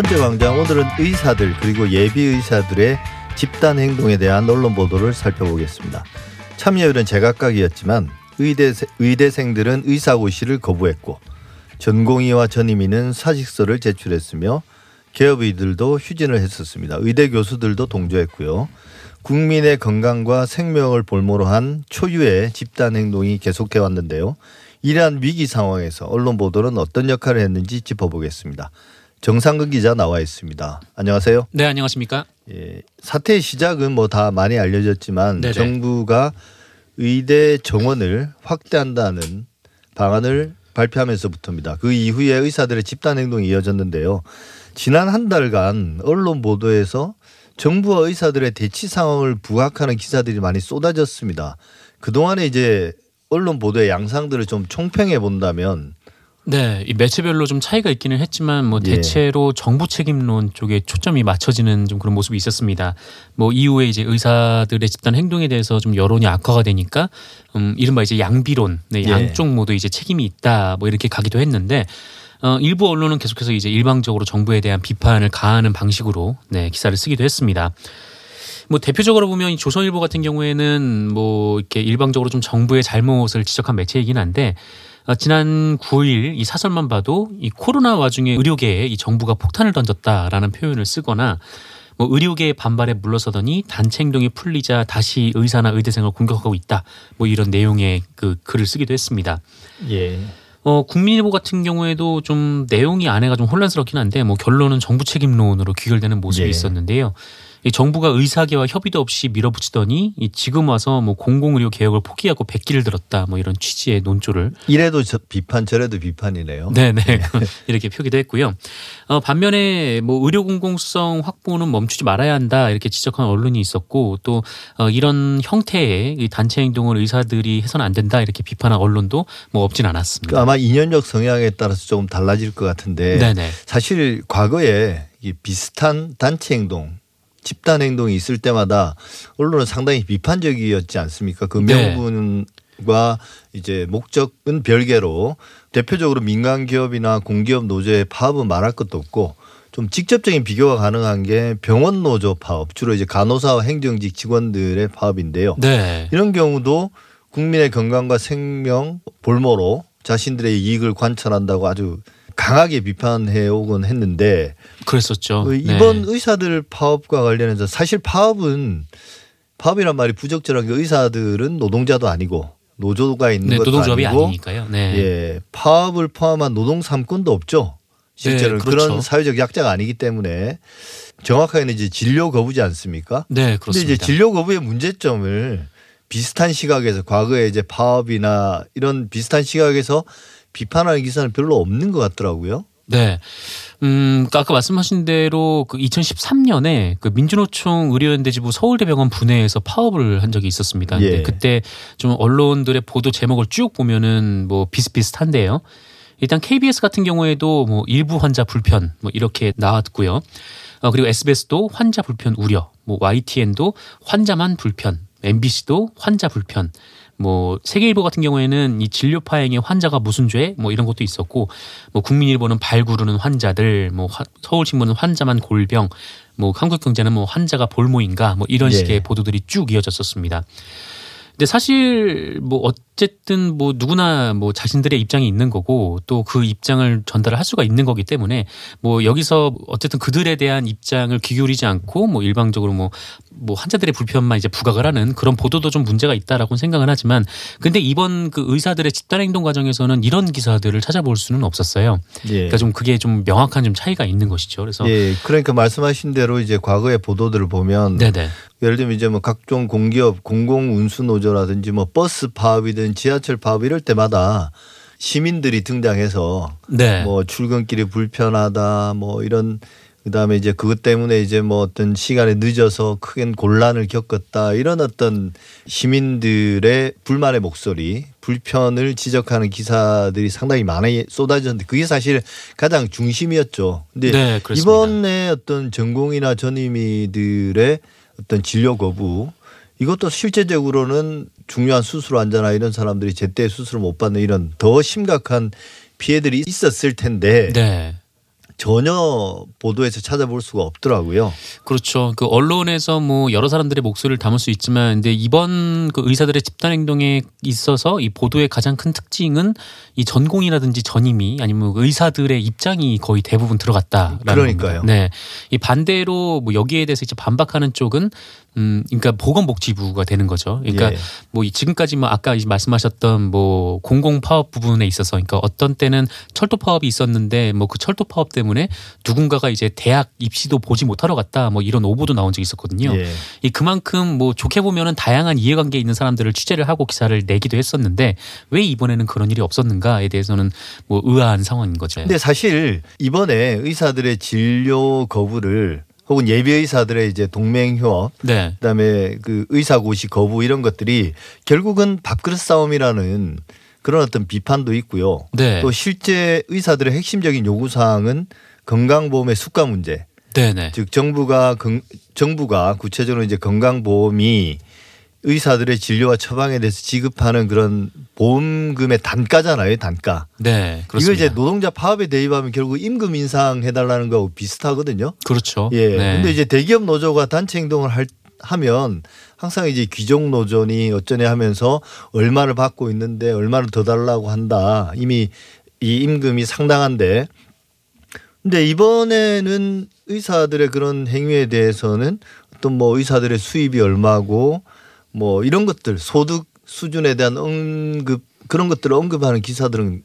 번째 광장 오늘은 의사들 그리고 예비 의사들의 집단 행동에 대한 언론 보도를 살펴보겠습니다. 참여율은 제각각이었지만 의대 의대생들은 의사고시를 거부했고 전공의와 전임의는 사직서를 제출했으며 개업의들도 휴진을 했었습니다. 의대 교수들도 동조했고요. 국민의 건강과 생명을 볼모로 한 초유의 집단 행동이 계속해 왔는데요. 이러한 위기 상황에서 언론 보도는 어떤 역할을 했는지 짚어보겠습니다. 정상근 기자 나와 있습니다. 안녕하세요. 네, 안녕하십니까? 예, 사태의 시작은 뭐 다 많이 알려졌지만 네네. 정부가 의대 정원을 확대한다는 방안을 발표하면서부터입니다. 그 이후에 의사들의 집단 행동이 이어졌는데요. 지난 한 달간 언론 보도에서 정부와 의사들의 대치 상황을 부각하는 기사들이 많이 쏟아졌습니다. 그동안에 이제 언론 보도의 양상들을 좀 총평해 본다면 네, 이 매체별로 좀 차이가 있기는 했지만 뭐 예. 대체로 정부 책임론 쪽에 초점이 맞춰지는 좀 그런 모습이 있었습니다. 뭐 이후에 이제 의사들의 집단 행동에 대해서 좀 여론이 악화가 되니까 음 이른바 이제 양비론, 네, 예. 양쪽 모두 이제 책임이 있다 뭐 이렇게 가기도 했는데 어 일부 언론은 계속해서 이제 일방적으로 정부에 대한 비판을 가하는 방식으로 네, 기사를 쓰기도 했습니다. 뭐 대표적으로 보면 이 조선일보 같은 경우에는 뭐 이렇게 일방적으로 좀 정부의 잘못을 지적한 매체이긴 한데 어, 지난 9일 이 사설만 봐도 이 코로나 와중에 의료계에 이 정부가 폭탄을 던졌다라는 표현을 쓰거나 뭐 의료계의 반발에 물러서더니 단체 행동이 풀리자 다시 의사나 의대생을 공격하고 있다. 뭐 이런 내용의 그 글을 쓰기도 했습니다. 예. 어, 국민일보 같은 경우에도 좀 내용이 안에가 좀 혼란스럽긴 한데 뭐 결론은 정부 책임론으로 귀결되는 모습이 예. 있었는데요. 이 정부가 의사계와 협의도 없이 밀어붙이더니 이 지금 와서 뭐 공공의료 개혁을 포기하고 백기를 들었다 뭐 이런 취지의 논조를 이래도 저 비판 저래도 비판이네요. 네네 이렇게 표기도 했고요. 어, 반면에 뭐 의료 공공성 확보는 멈추지 말아야 한다 이렇게 지적한 언론이 있었고 또 어, 이런 형태의 이 단체 행동을 의사들이 해서는 안 된다 이렇게 비판한 언론도 뭐 없진 않았습니다. 아마 인연적 성향에 따라서 조금 달라질 것 같은데 네네 사실 과거에 이 비슷한 단체 행동, 집단 행동이 있을 때마다 언론은 상당히 비판적이었지 않습니까? 그 네. 명분과 이제 목적은 별개로 대표적으로 민간 기업이나 공기업 노조의 파업은 말할 것도 없고 좀 직접적인 비교가 가능한 게 병원 노조 파업, 주로 이제 간호사와 행정직 직원들의 파업인데요. 네. 이런 경우도 국민의 건강과 생명 볼모로 자신들의 이익을 관철한다고 아주 강하게 비판해 오곤 했는데 그랬었죠. 그 네. 이번 의사들 파업과 관련해서 사실 파업은 파업이란 말이 부적절한 게 의사들은 노동자도 아니고 노조가 있는 네, 것도 노동조합이 아니고 아니니까요. 네. 예 파업을 포함한 노동 삼권도 없죠. 실제로는 네, 그렇죠. 그런 사회적 약자가 아니기 때문에 정확하게는 이제 진료 거부지 않습니까? 네, 근데 그렇습니다. 이제 진료 거부의 문제점을 비슷한 시각에서 과거에 이제 파업이나 이런 비슷한 시각에서 비판하는 기사는 별로 없는 것 같더라고요. 네. 음, 아까 말씀하신 대로 그 2013년에 그 민주노총 의료연대지부 서울대병원 분해에서 파업을 한 적이 있었습니다. 근데 예. 그때 좀 언론들의 보도 제목을 쭉 보면은 뭐 비슷비슷한데요. 일단 KBS 같은 경우에도 뭐 일부 환자 불편 뭐 이렇게 나왔고요. 어, 그리고 SBS도 환자 불편 우려, 뭐 YTN도 환자만 불편, MBC도 환자 불편, 뭐 세계일보 같은 경우에는 이 진료 파행에 환자가 무슨 죄, 뭐 이런 것도 있었고, 뭐 국민일보는 발 구르는 환자들, 뭐 화- 서울신문은 환자만 골병, 뭐 한국경제는 뭐 환자가 볼모인가, 뭐 이런 예. 식의 보도들이 쭉 이어졌었습니다. 근데 사실 뭐 어쨌든 뭐 누구나 뭐 자신들의 입장이 있는 거고 또 그 입장을 전달을 할 수가 있는 거기 때문에 뭐 여기서 어쨌든 그들에 대한 입장을 귀기울이지 않고 뭐 일방적으로 뭐뭐 환자들의 불편만 이제 부각을 하는 그런 보도도 좀 문제가 있다라고 생각은 하지만 근데 이번 그 의사들의 집단 행동 과정에서는 이런 기사들을 찾아볼 수는 없었어요. 예. 그러니까 좀 그게 좀 명확한 좀 차이가 있는 것이죠. 그래서 예. 그러니까 말씀하신 대로 이제 과거의 보도들을 보면 네네 예를 들면 이제 뭐 각종 공기업 공공 운수 노조라든지 뭐 버스 파업이든 지하철 파업 이럴 때마다 시민들이 등장해서 네 뭐 출근길이 불편하다 뭐 이런 그다음에 이제 그것 때문에 이제 뭐 어떤 시간에 늦어서 큰 곤란을 겪었다 이런 어떤 시민들의 불만의 목소리 불편을 지적하는 기사들이 상당히 많이 쏟아졌는데 그게 사실 가장 중심이었죠. 근데 네. 이번에 어떤 전공이나 전임의들의 어떤 진료 거부 이것도 실제적으로는 중요한 수술 환자나 이런 사람들이 제때 수술을 못 받는 이런 더 심각한 피해들이 있었을 텐데 네. 전혀 보도에서 찾아볼 수가 없더라고요. 그렇죠. 그 언론에서 뭐 여러 사람들의 목소리를 담을 수 있지만 근데 이번 그 의사들의 집단 행동에 있어서 이 보도의 가장 큰 특징은 이 전공이라든지 전임이 아니면 의사들의 입장이 거의 대부분 들어갔다라는 그러니까요. 겁니다. 네. 이 반대로 뭐 여기에 대해서 이제 반박하는 쪽은 음, 그러니까 보건복지부가 되는 거죠. 그러니까 예. 뭐이 지금까지 뭐 아까 말씀하셨던 뭐 공공 파업 부분에 있어서 그러니까 어떤 때는 철도 파업이 있었는데 뭐 그 철도 파업 때문에 누군가가 이제 대학 입시도 보지 못하러 갔다 뭐 이런 오보도 나온 적이 있었거든요. 예. 이 그만큼 뭐 좋게 보면은 다양한 이해관계에 있는 사람들을 취재를 하고 기사를 내기도 했었는데 왜 이번에는 그런 일이 없었는가에 대해서는 뭐 의아한 상황인 거죠. 근데 사실 이번에 의사들의 진료 거부를 혹은 예비 의사들의 이제 동맹휴업 네. 그다음에 그 의사 고시 거부 이런 것들이 결국은 밥그릇 싸움이라는 그런 어떤 비판도 있고요. 네. 또 실제 의사들의 핵심적인 요구 사항은 건강보험의 수가 문제. 네네. 즉 정부가 건- 정부가 구체적으로 이제 건강보험이 의사들의 진료와 처방에 대해서 지급하는 그런 보험금의 단가잖아요, 단가. 네. 이거 그렇습니다. 이제 노동자 파업에 대입하면 결국 임금 인상 해 달라는 거하고 비슷하거든요. 그렇죠. 예. 네. 근데 이제 대기업 노조가 단체 행동을 할 하면 항상 이제 귀족 노조니 어쩌네 하면서 얼마를 받고 있는데 얼마를 더 달라고 한다. 이미 이 임금이 상당한데 근데 이번에는 의사들의 그런 행위에 대해서는 어떤 뭐 의사들의 수입이 얼마고 뭐 이런 것들 소득 수준에 대한 언급 그런 것들을 언급하는 기사들은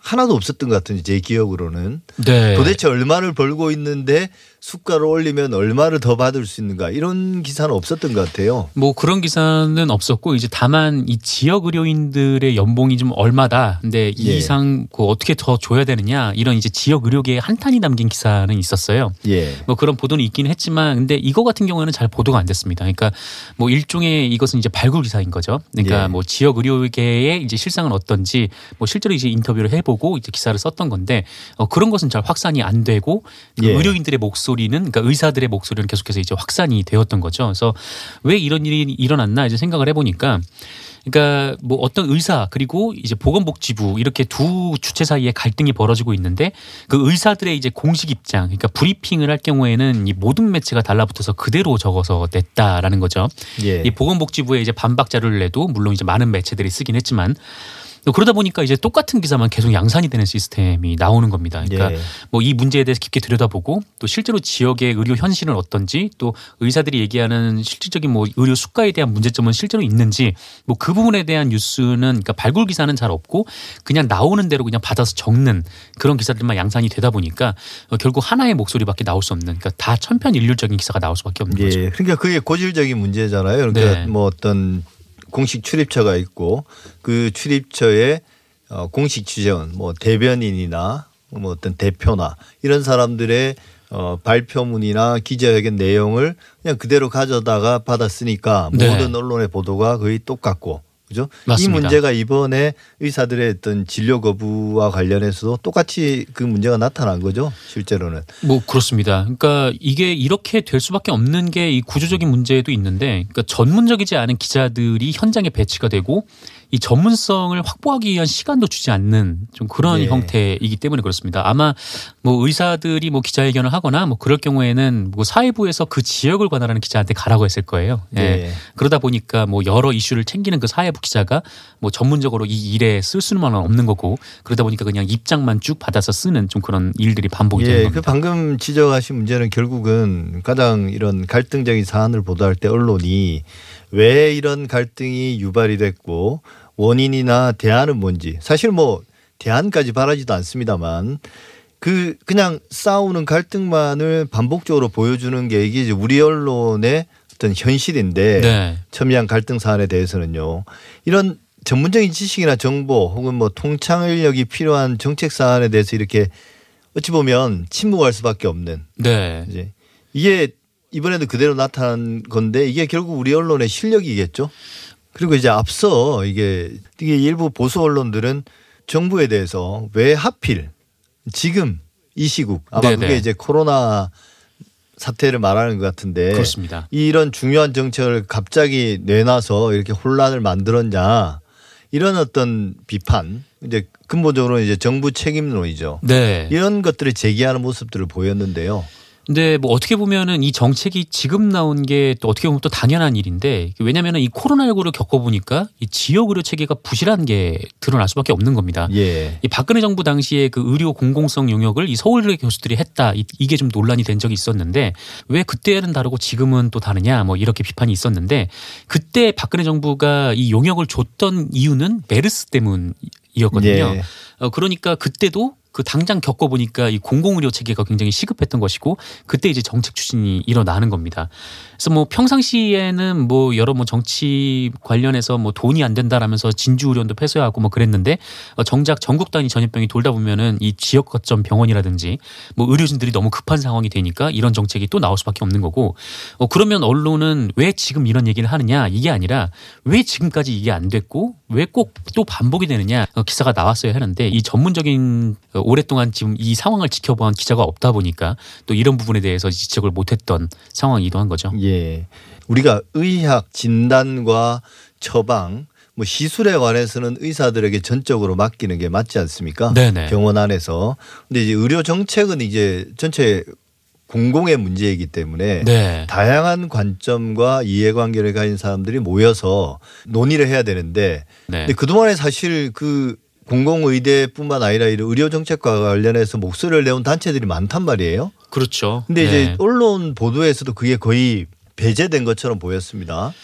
하나도 없었던 것 같은데 제 기억으로는 네. 도대체 얼마를 벌고 있는데 수가를 올리면 얼마를 더 받을 수 있는가 이런 기사는 없었던 것 같아요. 뭐 그런 기사는 없었고 이제 다만 이 지역 의료인들의 연봉이 좀 얼마다. 근데 이 예. 이상 그 어떻게 더 줘야 되느냐 이런 이제 지역 의료계의 한탄이 담긴 기사는 있었어요. 예. 뭐 그런 보도는 있긴 했지만 근데 이거 같은 경우에는 잘 보도가 안 됐습니다. 그러니까 뭐 일종의 이것은 이제 발굴 기사인 거죠. 그러니까 예. 뭐 지역 의료계의 이제 실상은 어떤지 뭐 실제로 이제 인터뷰를 해보고 이제 기사를 썼던 건데 어 그런 것은 잘 확산이 안 되고 그 예. 의료인들의 목소리는 그러니까 의사들의 목소리는 계속해서 이제 확산이 되었던 거죠. 그래서 왜 이런 일이 일어났나 이제 생각을 해보니까. 그러니까 뭐 어떤 의사 그리고 이제 보건복지부 이렇게 두 주체 사이에 갈등이 벌어지고 있는데 그 의사들의 이제 공식 입장 그러니까 브리핑을 할 경우에는 이 모든 매체가 달라붙어서 그대로 적어서 냈다라는 거죠. 예. 이 보건복지부에 이제 반박 자료를 내도 물론 이제 많은 매체들이 쓰긴 했지만 그러다 보니까 이제 똑같은 기사만 계속 양산이 되는 시스템이 나오는 겁니다. 그러니까 예. 뭐이 문제에 대해서 깊게 들여다보고 또 실제로 지역의 의료 현실은 어떤지 또 의사들이 얘기하는 실질적인 뭐 의료 수가에 대한 문제점은 실제로 있는지 뭐 그 부분에 대한 뉴스는 그러니까 발굴 기사는 잘 없고 그냥 나오는 대로 그냥 받아서 적는 그런 기사들만 양산이 되다 보니까 어, 결국 하나의 목소리밖에 나올 수 없는 그러니까 다 천편일률적인 기사가 나올 수밖에 없는 거죠. 예. 그러니까 그게 고질적인 문제잖아요. 그러니까 네. 뭐 어떤 공식 출입처가 있고 그 출입처에 어, 공식 취재원 뭐 대변인이나 뭐 어떤 대표나 이런 사람들의 어, 발표문이나 기자회견 내용을 그냥 그대로 가져다가 받았으니까 네. 모든 언론의 보도가 거의 똑같고 그죠? 맞습니다. 이 문제가 이번에 의사들의 어떤 진료 거부와 관련해서도 똑같이 그 문제가 나타난 거죠. 실제로는. 뭐 그렇습니다. 그러니까 이게 이렇게 될 수밖에 없는 게 이 구조적인 문제도 있는데, 그러니까 전문적이지 않은 기자들이 현장에 배치가 되고 이 전문성을 확보하기 위한 시간도 주지 않는 좀 그런 네. 형태이기 때문에 그렇습니다. 아마 뭐 의사들이 뭐 기자회견을 하거나 뭐 그럴 경우에는 뭐 사회부에서 그 지역을 관할하는 기자한테 가라고 했을 거예요. 예. 네. 그러다 보니까 뭐 여러 이슈를 챙기는 그 사회부 기자가 뭐 전문적으로 이 일에 쓸 수는 없는 거고 그러다 보니까 그냥 입장만 쭉 받아서 쓰는 좀 그런 일들이 반복이 되는 예, 겁니다. 그 방금 지적하신 문제는 결국은 가장 이런 갈등적인 사안을 보도할 때 언론이 왜 이런 갈등이 유발이 됐고 원인이나 대안은 뭔지 사실 뭐 대안까지 바라지도 않습니다만 그 그냥 싸우는 갈등만을 반복적으로 보여주는 게 이게 이제 우리 언론의 어떤 현실인데 네. 첨예한 갈등 사안에 대해서는요. 이런 전문적인 지식이나 정보 혹은 뭐 통찰력이 필요한 정책 사안에 대해서 이렇게 어찌 보면 침묵할 수밖에 없는 네. 이제 이게 이번에도 그대로 나타난 건데 이게 결국 우리 언론의 실력이겠죠. 그리고 이제 앞서 이게 이게 일부 보수 언론들은 정부에 대해서 왜 하필 지금 이 시국 아마 네네. 그게 이제 코로나 사태를 말하는 것 같은데 그렇습니다. 이런 중요한 정책을 갑자기 내놔서 이렇게 혼란을 만들었냐 이런 어떤 비판 이제 근본적으로 이제 정부 책임론이죠. 네. 이런 것들을 제기하는 모습들을 보였는데요. 근데 뭐 어떻게 보면은 이 정책이 지금 나온 게 또 어떻게 보면 또 당연한 일인데 왜냐면은 이 코로나19를 겪어보니까 이 지역 의료 체계가 부실한 게 드러날 수밖에 없는 겁니다. 예. 이 박근혜 정부 당시에 그 의료 공공성 용역을 이 서울의 교수들이 했다 이- 이게 좀 논란이 된 적이 있었는데 왜 그때는 다르고 지금은 또 다르냐 뭐 이렇게 비판이 있었는데 그때 박근혜 정부가 이 용역을 줬던 이유는 메르스 때문 이었거든요. 예. 어, 그러니까 그때도 그 당장 겪어보니까 이 공공의료 체계가 굉장히 시급했던 것이고 그때 이제 정책 추진이 일어나는 겁니다. 그래서 뭐 평상시에는 뭐 여러 뭐 정치 관련해서 뭐 돈이 안 된다라면서 진주의료원도 폐쇄하고 뭐 그랬는데 어, 정작 전국 단위 전염병이 돌다 보면은 이 지역 거점 병원이라든지 뭐 의료진들이 너무 급한 상황이 되니까 이런 정책이 또 나올 수밖에 없는 거고 어, 그러면 언론은 왜 지금 이런 얘기를 하느냐 이게 아니라 왜 지금까지 이게 안 됐고 왜 꼭 또 반복이 되느냐 어, 기사가 나왔어야 하는데 이 전문적인 어, 오랫동안 지금 이 상황을 지켜본 기자가 없다 보니까 또 이런 부분에 대해서 지적을 못했던 상황이기도 한 거죠. 예. 우리가 의학 진단과 처방 뭐 시술에 관해서는 의사들에게 전적으로 맡기는 게 맞지 않습니까? 네네. 병원 안에서. 근데 이제 의료 정책은 이제 전체 공공의 문제이기 때문에 네. 다양한 관점과 이해관계를 가진 사람들이 모여서 논의를 해야 되는데 네. 근데 그동안에 사실 그 공공의대뿐만 아니라 이런 의료 정책과 관련해서 목소리를 내온 단체들이 많단 말이에요. 그렇죠. 근데 네. 이제 언론 보도에서도 그게 거의 배제된 것처럼 보였습니다.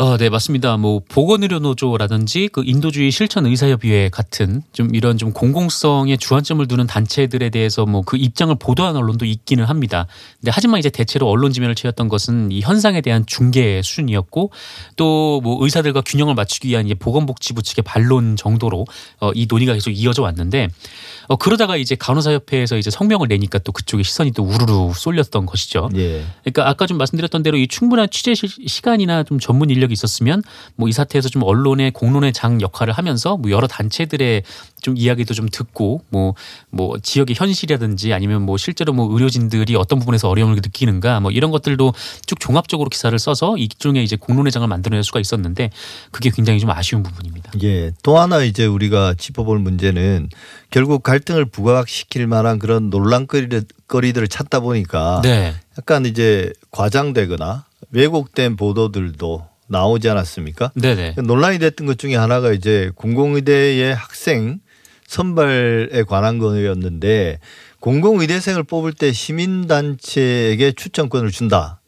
어, 네, 맞습니다. 뭐 보건의료노조라든지 그 인도주의 실천 의사협의회 같은 좀 이런 좀 공공성에 주안점을 두는 단체들에 대해서 뭐 그 입장을 보도한 언론도 있기는 합니다. 근데 하지만 이제 대체로 언론 지면을 채웠던 것은 이 현상에 대한 중계 수준이었고 또 뭐 의사들과 균형을 맞추기 위한 이제 보건복지부 측의 반론 정도로 어, 이 논의가 계속 이어져 왔는데 어, 그러다가 이제 간호사협회에서 이제 성명을 내니까 또 그쪽에 시선이 또 우르르 쏠렸던 것이죠. 예. 그러니까 아까 좀 말씀드렸던 대로 이 충분한 취재 시- 시간이나 좀 전문 인력이 있었으면 뭐 이 사태에서 좀 언론의 공론의 장 역할을 하면서 뭐 여러 단체들의 좀 이야기도 좀 듣고 뭐뭐 지역의 현실이라든지 아니면 뭐 실제로 뭐 의료진들이 어떤 부분에서 어려움을 느끼는가 뭐 이런 것들도 쭉 종합적으로 기사를 써서 일종의 이제 공론의 장을 만들어낼 수가 있었는데 그게 굉장히 좀 아쉬운 부분입니다. 예. 또 하나 이제 우리가 짚어볼 문제는 결국 갈 등을 부각시킬 만한 그런 논란거리들을 찾다 보니까 네. 약간 이제 과장되거나 왜곡된 보도들도 나오지 않았습니까? 네네. 논란이 됐던 것 중에 하나가 이제 공공의대의 학생 선발에 관한 거였는데 공공의대생을 뽑을 때 시민단체에게 추천권을 준다.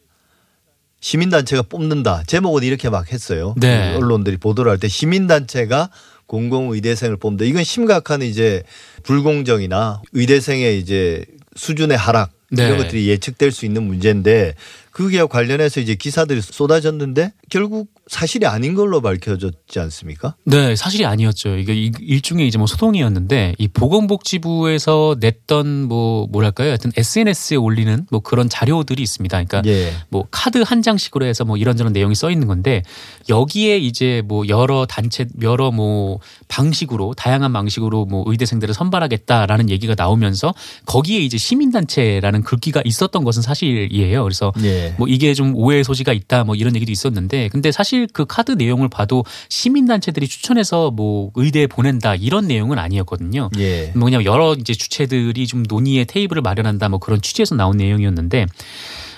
시민단체가 뽑는다. 제목은 이렇게 막 했어요. 네. 언론들이 보도를 할 때 시민단체가 공공의대생을 뽑는다. 이건 심각한 이제 불공정이나 의대생의 이제 수준의 하락 네. 이런 것들이 예측될 수 있는 문제인데 그게 관련해서 이제 기사들이 쏟아졌는데 결국 사실이 아닌 걸로 밝혀졌지 않습니까? 네, 사실이 아니었죠. 이게 이- 일종의 이제 뭐 소동이었는데 이 보건복지부에서 냈던 뭐 뭐랄까요? 하여튼 SNS에 올리는 뭐 그런 자료들이 있습니다. 그러니까 예. 뭐 카드 한 장씩으로 해서 뭐 이런저런 내용이 써 있는 건데 여기에 이제 뭐 여러 단체 여러 뭐 방식으로 다양한 방식으로 뭐 의대생들을 선발하겠다라는 얘기가 나오면서 거기에 이제 시민단체라는 글귀가 있었던 것은 사실이에요. 그래서 예. 뭐 이게 좀 오해의 소지가 있다 뭐 이런 얘기도 있었는데 근데 사실 그 카드 내용을 봐도 시민단체들이 추천해서 뭐 의대에 보낸다 이런 내용은 아니었거든요. 예. 뭐 그냥 여러 이제 주체들이 좀 논의의 테이블을 마련한다 뭐 그런 취지에서 나온 내용이었는데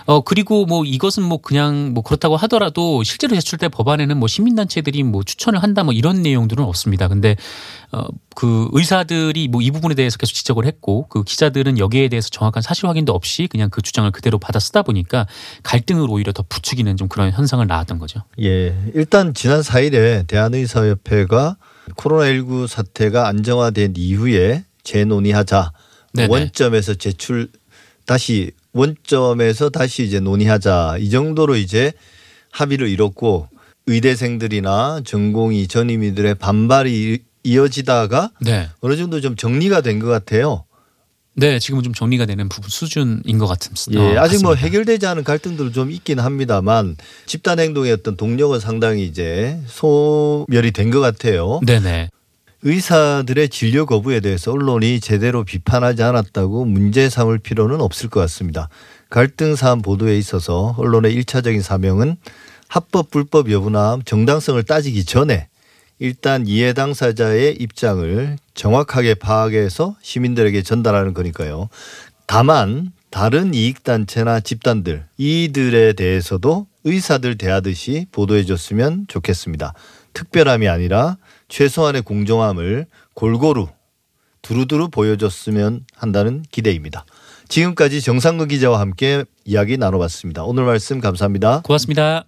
어 그리고 뭐 이것은 뭐 그냥 뭐 그렇다고 하더라도 실제로 제출된 법안에는 뭐 시민단체들이 뭐 추천을 한다 뭐 이런 내용들은 없습니다. 근데 어그 의사들이 뭐 이 부분에 대해서 계속 지적을 했고 그 기자들은 여기에 대해서 정확한 사실 확인도 없이 그냥 그 주장을 그대로 받아 쓰다 보니까 갈등을 오히려 더 부추기는 좀 그런 현상을 낳았던 거죠. 예. 일단 지난 4일에 대한의사협회가 코로나19 사태가 안정화된 이후에 재논의하자. 네네. 원점에서 제출 다시 원점에서 다시 이제 논의하자. 이 정도로 이제 합의를 이뤘고 의대생들이나 전공의 전임의들의 반발이 이어지다가 네. 어느 정도 좀 정리가 된 것 같아요. 네, 지금은 좀 정리가 되는 부분 수준인 것 같은. 예, 어, 아직 뭐 같습니다. 해결되지 않은 갈등도 좀 있긴 합니다만 집단 행동의 어떤 동력은 상당히 이제 소멸이 된 것 같아요. 네네. 의사들의 진료 거부에 대해서 언론이 제대로 비판하지 않았다고 문제 삼을 필요는 없을 것 같습니다. 갈등 사안 보도에 있어서 언론의 일차적인 사명은 합법 불법 여부나 정당성을 따지기 전에 일단 이해 당사자의 입장을 정확하게 파악해서 시민들에게 전달하는 거니까요. 다만 다른 이익단체나 집단들 이들에 대해서도 의사들 대하듯이 보도해 줬으면 좋겠습니다. 특별함이 아니라 최소한의 공정함을 골고루 두루두루 보여줬으면 한다는 기대입니다. 지금까지 정상근 기자와 함께 이야기 나눠봤습니다. 오늘 말씀 감사합니다. 고맙습니다.